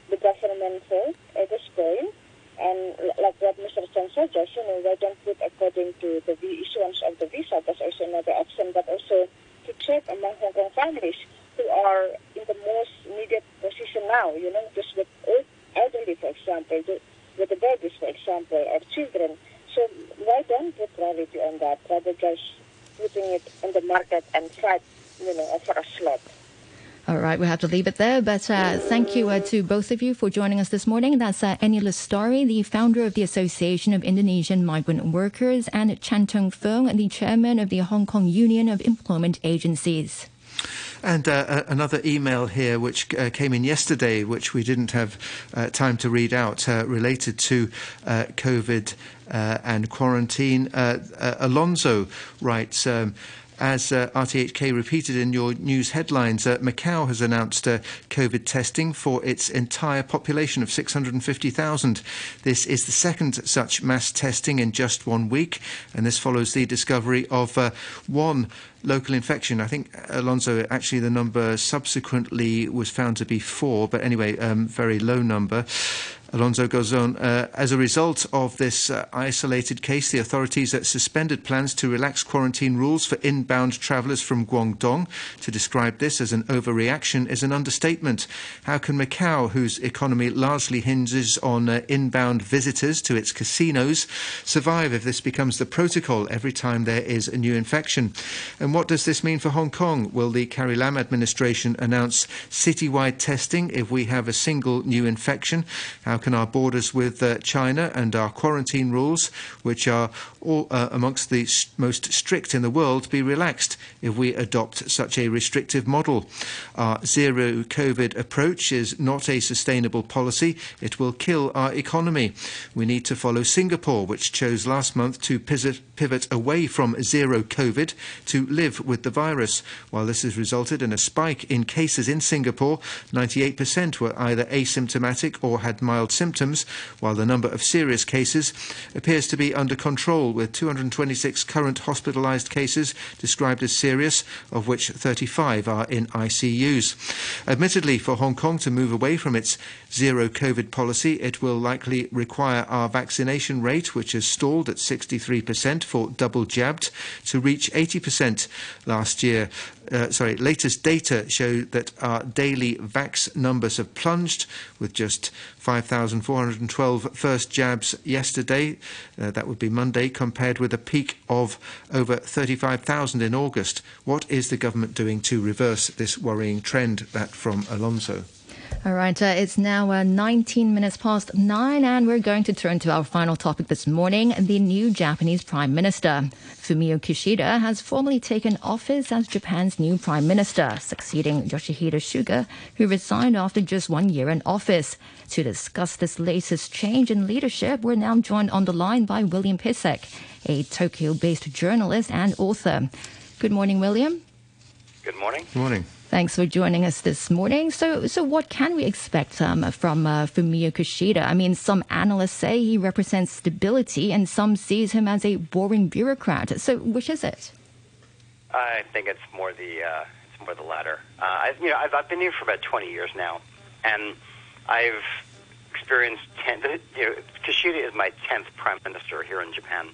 the government fault at this point. And like what Mr. Chen suggests, you know, they don't put according to the issuance of the visa. That's also another option, but also to check among Hong Kong families who are in the most needed position now, you know, just with elderly, for example, with the babies, for example, or children. So why don't put priority on that rather just putting it in the market and fight, you know, for a slot? All right, we have to leave it there. But uh, thank you uh, to both of you for joining us this morning. That's uh, Eni Lestari, the founder of the Association of Indonesian Migrant Workers, and Chan Tung Fung, the chairman of the Hong Kong Union of Employment Agencies. And uh, another email here, which uh, came in yesterday, which we didn't have uh, time to read out, uh, related to uh, COVID uh, and quarantine. Alonso writes. Um, as uh, RTHK repeated in your news headlines, uh, Macau has announced uh, COVID testing for its entire population of 650,000. This is the second such mass testing in just one week, and this follows the discovery of uh, one local infection. I think, Alonso, actually the number subsequently was found to be four, but anyway, um, very low number. Alonso goes on. Uh, as a result of this uh, isolated case, the authorities have suspended plans to relax quarantine rules for inbound travellers from Guangdong. To describe this as an overreaction is an understatement. How can Macau, whose economy largely hinges on uh, inbound visitors to its casinos, survive if this becomes the protocol every time there is a new infection? And what does this mean for Hong Kong? Will the Carrie Lam administration announce citywide testing if we have a single new infection? How can our borders with uh, China and our quarantine rules, which are all, uh, amongst the most strict in the world, be relaxed if we adopt such a restrictive model? Our zero COVID approach is not a sustainable policy. It will kill our economy. We need to follow Singapore, which chose last month to pivot away from zero COVID to live with the virus. While this has resulted in a spike in cases in Singapore, 98% were either asymptomatic or had mild symptoms, while the number of serious cases appears to be under control, with 226 current hospitalised cases described as serious, of which 35 are in ICUs. Admittedly, for Hong Kong to move away from its zero COVID policy, it will likely require our vaccination rate, which has stalled at 63% for double jabbed, to reach 80% last year uh, sorry, latest data show that our daily vax numbers have plunged with just 5,412 first jabs yesterday. Uh, that would be Monday, compared with a peak of over 35,000 in August. What is the government doing to reverse this worrying trend? That from Alonso. All right, uh, it's now uh, 19 minutes past nine, and we're going to turn to our final topic this morning. The new Japanese Prime Minister, Fumio Kishida, has formally taken office as Japan's new Prime Minister, succeeding Yoshihide Suga, who resigned after just one year in office. To discuss this latest change in leadership, we're now joined on the line by William Pesek, a Tokyo based journalist and author. Good morning, William. Good morning. Good morning. Thanks for joining us this morning. So, so what can we expect um, from uh, Fumio Kishida? I mean, some analysts say he represents stability, and some sees him as a boring bureaucrat. So, which is it? I think it's more the uh, it's more the latter. Uh, I've, you know, I've, I've been here for about 20 years now, and I've experienced 10. You know, Kishida is my 10th prime minister here in Japan,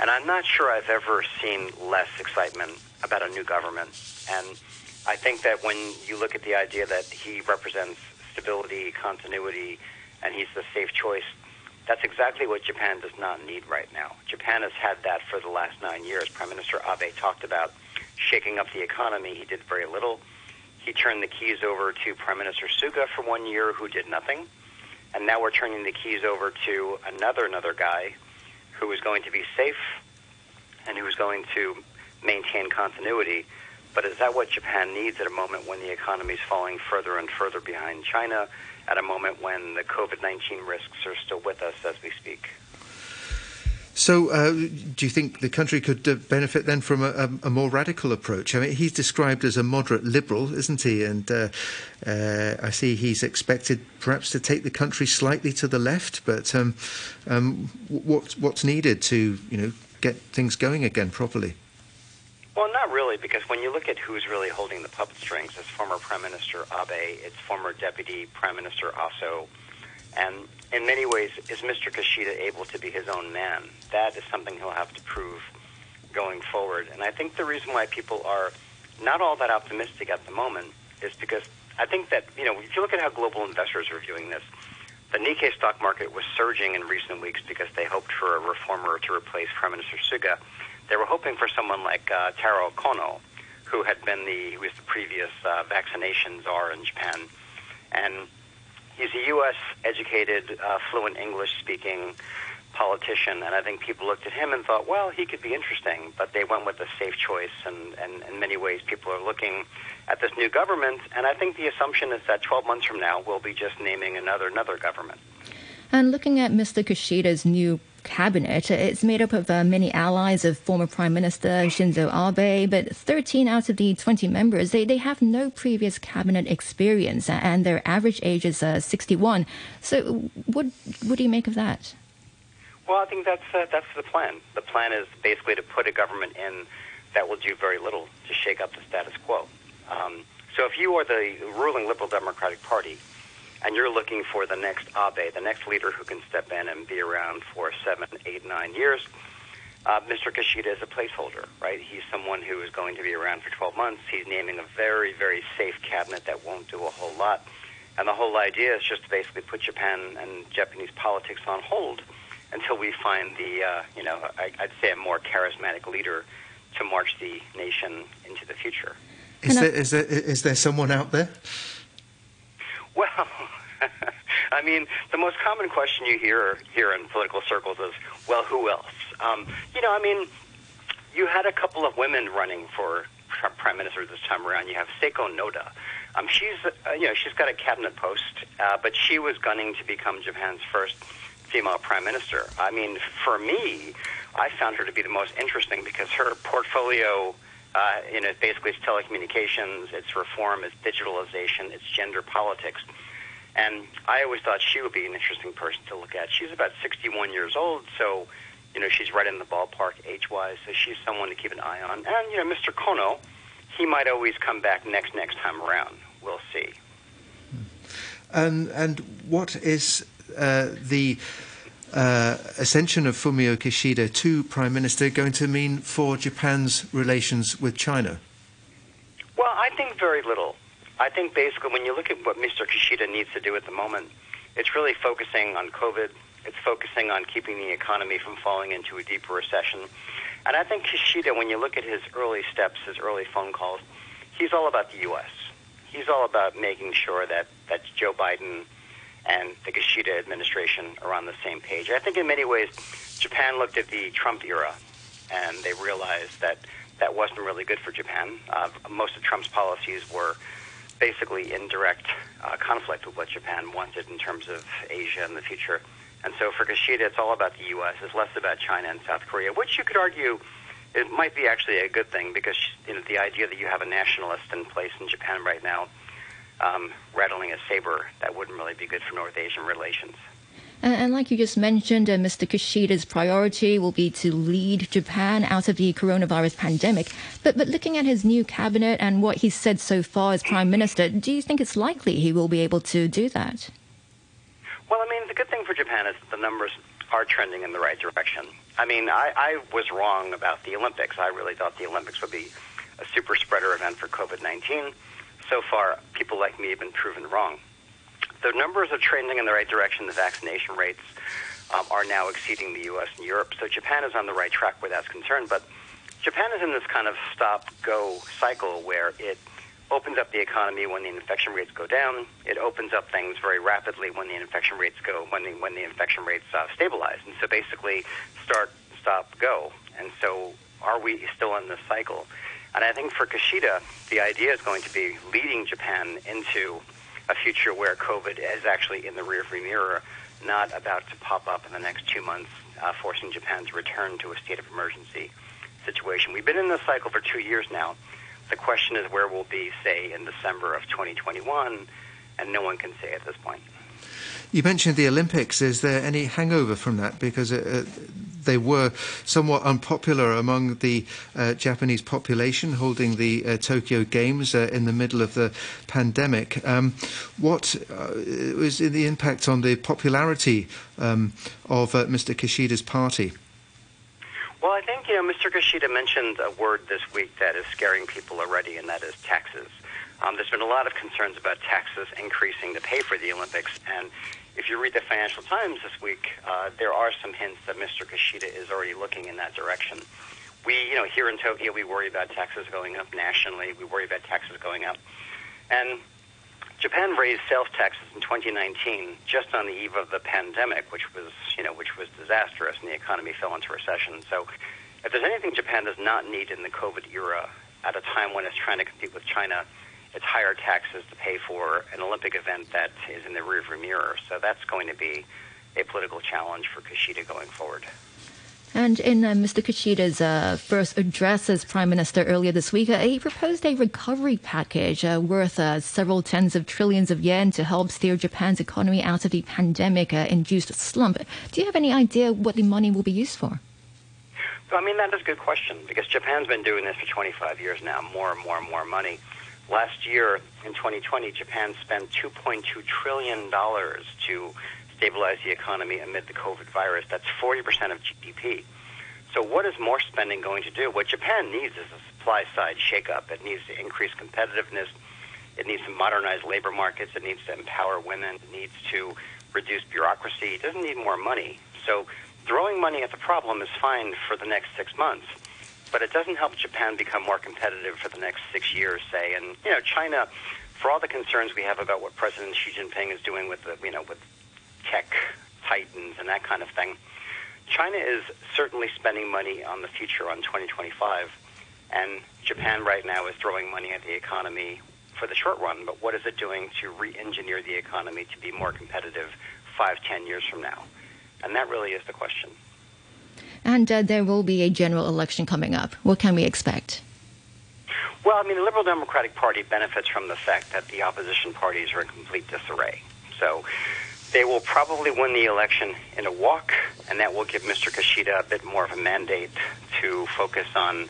and I'm not sure I've ever seen less excitement about a new government and I think that when you look at the idea that he represents stability, continuity, and he's the safe choice, that's exactly what Japan does not need right now. Japan has had that for the last nine years. Prime Minister Abe talked about shaking up the economy. He did very little. He turned the keys over to Prime Minister Suga for one year, who did nothing. And now we're turning the keys over to another another guy who is going to be safe and who is going to maintain continuity. But is that what Japan needs at a moment when the economy is falling further and further behind China, at a moment when the COVID 19 risks are still with us as we speak? So, uh, do you think the country could uh, benefit then from a, a, more radical approach? I mean, he's described as a moderate liberal, isn't he? And uh, uh I see he's expected perhaps to take the country slightly to the left. But um, um, what, what's needed to, you know, get things going again properly? Well, not really, because when you look at who's really holding the puppet strings, it's former Prime Minister Abe, it's former Deputy Prime Minister Aso, and in many ways, is Mr. Kishida able to be his own man? That is something he'll have to prove going forward. And I think the reason why people are not all that optimistic at the moment is because I think that, you know, if you look at how global investors are viewing this, the Nikkei stock market was surging in recent weeks because they hoped for a reformer to replace Prime Minister Suga they were hoping for someone like uh, Taro Kono, who had been the who was the previous uh, vaccination czar in Japan, and he's a U.S. educated, uh, fluent English speaking politician, and I think people looked at him and thought, well, he could be interesting, but they went with a safe choice, and, and in many ways, people are looking at this new government, and I think the assumption is that 12 months from now, we'll be just naming another another government. And looking at Mr. Kishida's new cabinet, it's made up of uh, many allies of former Prime Minister Shinzo Abe, but 13 out of the 20 members, they, they have no previous cabinet experience, and their average age is uh, 61. So what, what do you make of that? Well, I think that's uh, that's the plan. The plan is basically to put a government in that will do very little to shake up the status quo. Um, so if you are the ruling Liberal Democratic Party and you're looking for the next Abe, the next leader who can step in and be around for seven, eight, nine years, uh, Mr. Kishida is a placeholder, right? He's someone who is going to be around for 12 months. He's naming a very, very safe cabinet that won't do a whole lot. And the whole idea is just to basically put Japan and Japanese politics on hold until we find the, uh, you know, I, I'd say a more charismatic leader to march the nation into the future. Is there, is there, is there someone out there? Well, I mean, the most common question you hear here in political circles is, well, who else? Um, you know, I mean, you had a couple of women running for prime minister this time around. You have Seiko Noda. Um, she's, uh, you know, she's got a cabinet post, uh, but she was gunning to become Japan's first female prime minister. I mean, for me, I found her to be the most interesting because her portfolio, uh, you know, basically it's telecommunications, it's reform, it's digitalization, it's gender politics. And I always thought she would be an interesting person to look at. She's about 61 years old, so, you know, she's right in the ballpark age-wise, so she's someone to keep an eye on. And, you know, Mr. Kono, he might always come back next next time around. We'll see. And and what is uh, the uh, ascension of Fumio Kishida to prime minister going to mean for Japan's relations with China? Well, I think very little. I think basically when you look at what Mr. Kishida needs to do at the moment, it's really focusing on COVID. It's focusing on keeping the economy from falling into a deeper recession. And I think Kishida, when you look at his early steps, his early phone calls, he's all about the U.S. He's all about making sure that, that Joe Biden and the Kishida administration are on the same page. I think in many ways, Japan looked at the Trump era and they realized that that wasn't really good for Japan. Uh, most of Trump's policies were basically in direct uh, conflict with what Japan wanted in terms of Asia in the future. And so for Kishida, it's all about the U.S. It's less about China and South Korea, which you could argue it might be actually a good thing because you know the idea that you have a nationalist in place in Japan right now um, rattling a saber, that wouldn't really be good for North Asian relations. And, like you just mentioned, uh, Mr. Kishida's priority will be to lead Japan out of the coronavirus pandemic. But, but looking at his new cabinet and what he's said so far as prime minister, do you think it's likely he will be able to do that? Well, I mean, the good thing for Japan is the numbers are trending in the right direction. I mean, I, I was wrong about the Olympics. I really thought the Olympics would be a super spreader event for COVID 19 so far, people like me have been proven wrong. The numbers are trending in the right direction. The vaccination rates um, are now exceeding the U.S. and Europe. So Japan is on the right track where that's concerned. But Japan is in this kind of stop-go cycle where it opens up the economy when the infection rates go down. It opens up things very rapidly when the infection rates go when the when the infection rates uh, stabilize. And so basically, start, stop, go. And so, are we still in this cycle? And I think for Kishida, the idea is going to be leading Japan into a future where COVID is actually in the rearview mirror, not about to pop up in the next two months, uh, forcing Japan to return to a state of emergency situation. We've been in this cycle for two years now. The question is where we'll be, say, in December of 2021, and no one can say at this point. You mentioned the Olympics. Is there any hangover from that? Because uh, they were somewhat unpopular among the uh, Japanese population holding the uh, Tokyo Games uh, in the middle of the pandemic. Um, what uh, was the impact on the popularity um, of uh, Mr. Kishida's party? Well, I think you know Mr. Kishida mentioned a word this week that is scaring people already, and that is taxes. Um, there's been a lot of concerns about taxes increasing to pay for the Olympics, and if you read the Financial Times this week, uh, there are some hints that Mr. Kishida is already looking in that direction. we, you know, here in Tokyo, we worry about taxes going up nationally. We worry about taxes going up, and Japan raised sales taxes in 2019 just on the eve of the pandemic, which was, you know, which was disastrous, and the economy fell into recession. So, if there's anything Japan does not need in the COVID era, at a time when it's trying to compete with China, it's higher taxes to pay for an Olympic event that is in the rearview mirror. So that's going to be a political challenge for Kishida going forward. And in uh, Mr. Kishida's uh, first address as Prime Minister earlier this week, uh, he proposed a recovery package uh, worth uh, several tens of trillions of yen to help steer Japan's economy out of the pandemic induced slump. Do you have any idea what the money will be used for? I mean, that is a good question because Japan's been doing this for 25 years now, more and more and more money. Last year, in 2020, Japan spent $2.2 trillion to stabilize the economy amid the COVID virus. That's 40% of GDP. So, what is more spending going to do? What Japan needs is a supply side shakeup. It needs to increase competitiveness. It needs to modernize labor markets. It needs to empower women. It needs to reduce bureaucracy. It doesn't need more money. So, throwing money at the problem is fine for the next six months, but it doesn't help Japan become more competitive for the next six years, say. And you know, China, for all the concerns we have about what President Xi Jinping is doing with the, you know, with tech titans and that kind of thing. China is certainly spending money on the future on 2025, and Japan right now is throwing money at the economy for the short run. But what is it doing to re-engineer the economy to be more competitive five, ten years from now? And that really is the question. And uh, there will be a general election coming up. What can we expect? Well, I mean, the Liberal Democratic Party benefits from the fact that the opposition parties are in complete disarray. So they will probably win the election in a walk, and that will give Mr. Kishida a bit more of a mandate to focus on,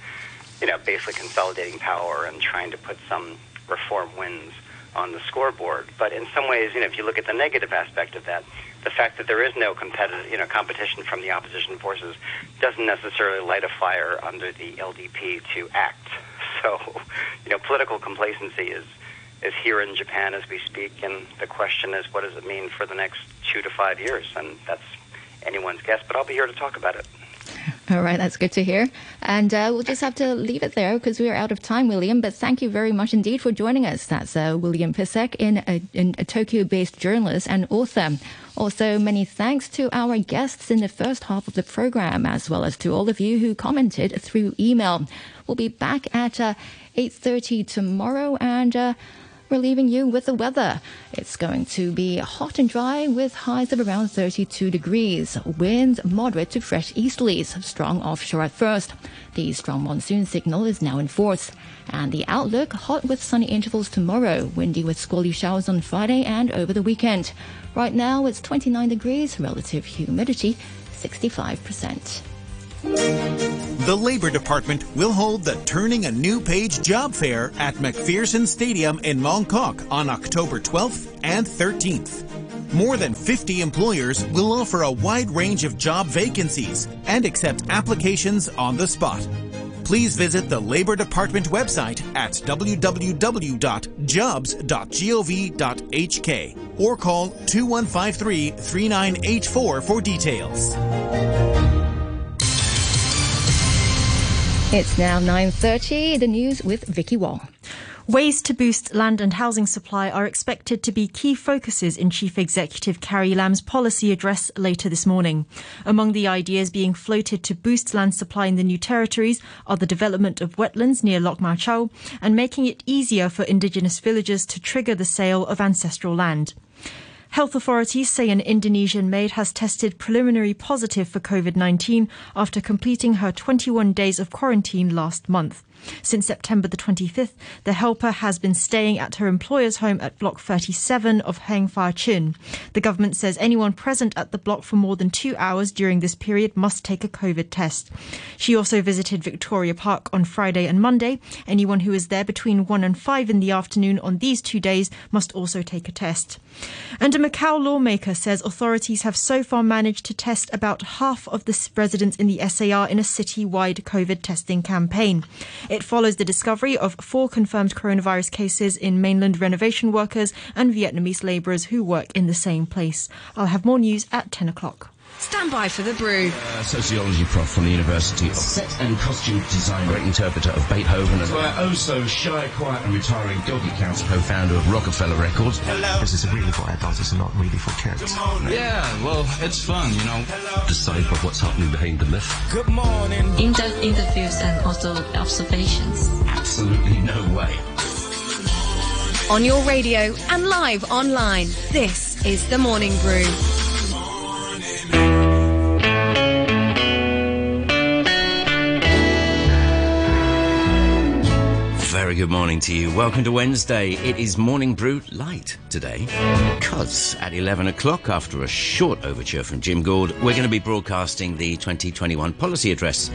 you know, basically consolidating power and trying to put some reform wins on the scoreboard. But in some ways, you know, if you look at the negative aspect of that, the fact that there is no competitive, you know, competition from the opposition forces doesn't necessarily light a fire under the LDP to act. So, you know, political complacency is is here in Japan as we speak, and the question is, what does it mean for the next two to five years? And that's anyone's guess, but I'll be here to talk about it. All right, that's good to hear. And uh, we'll just have to leave it there because we are out of time, William. But thank you very much indeed for joining us. That's uh, William Pesek, in a, in a Tokyo-based journalist and author. Also, many thanks to our guests in the first half of the program, as well as to all of you who commented through email. We'll be back at uh, 8.30 tomorrow, and uh, we're leaving you with the weather. It's going to be hot and dry with highs of around 32 degrees. Winds moderate to fresh easterlies, strong offshore at first. The strong monsoon signal is now in force. And the outlook hot with sunny intervals tomorrow, windy with squally showers on Friday and over the weekend. Right now it's 29 degrees, relative humidity 65%. The Labor Department will hold the Turning a New Page job fair at MacPherson Stadium in Mongkok on October 12th and 13th. More than 50 employers will offer a wide range of job vacancies and accept applications on the spot. Please visit the Labor Department website at www.jobs.gov.hk or call 2153 3984 for details. It's now 9.30, the news with Vicky Wong. Ways to boost land and housing supply are expected to be key focuses in Chief Executive Carrie Lam's policy address later this morning. Among the ideas being floated to boost land supply in the new territories are the development of wetlands near Lok Ma Chau and making it easier for indigenous villagers to trigger the sale of ancestral land. Health authorities say an Indonesian maid has tested preliminary positive for COVID-19 after completing her 21 days of quarantine last month. Since September the 25th, the helper has been staying at her employer's home at Block 37 of Heng Fa Chuen. The government says anyone present at the block for more than two hours during this period must take a COVID test. She also visited Victoria Park on Friday and Monday. Anyone who is there between 1 and 5 in the afternoon on these two days must also take a test. And a Macau lawmaker says authorities have so far managed to test about half of the residents in the SAR in a city-wide COVID testing campaign. It follows the discovery of four confirmed coronavirus cases in mainland renovation workers and Vietnamese labourers who work in the same place. I'll have more news at 10 o'clock. Stand by for the brew. Uh, sociology prof from the University of Set and Costume Design, great interpreter of Beethoven, and uh, oh so shy, quiet, and retiring Doggy Counts, co-founder of Rockefeller Records. Hello. This is a really for adults, it's not really for kids. Yeah, well, it's fun, you know. Decipher what's happening behind the myth. Good morning. In-depth interviews and also observations. Absolutely no way. On your radio and live online, this is The Morning Brew. Very good morning to you. Welcome to Wednesday. It is Morning Brew Light today. Because at 11 o'clock, after a short overture from Jim Gould, we're going to be broadcasting the 2021 policy address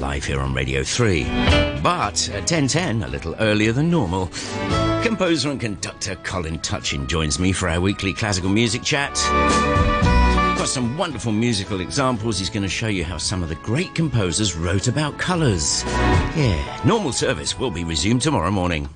live here on Radio 3. But at 10.10, a little earlier than normal, composer and conductor Colin Touchin joins me for our weekly classical music chat. Got some wonderful musical examples. He's going to show you how some of the great composers wrote about colours. Yeah, normal service will be resumed tomorrow morning.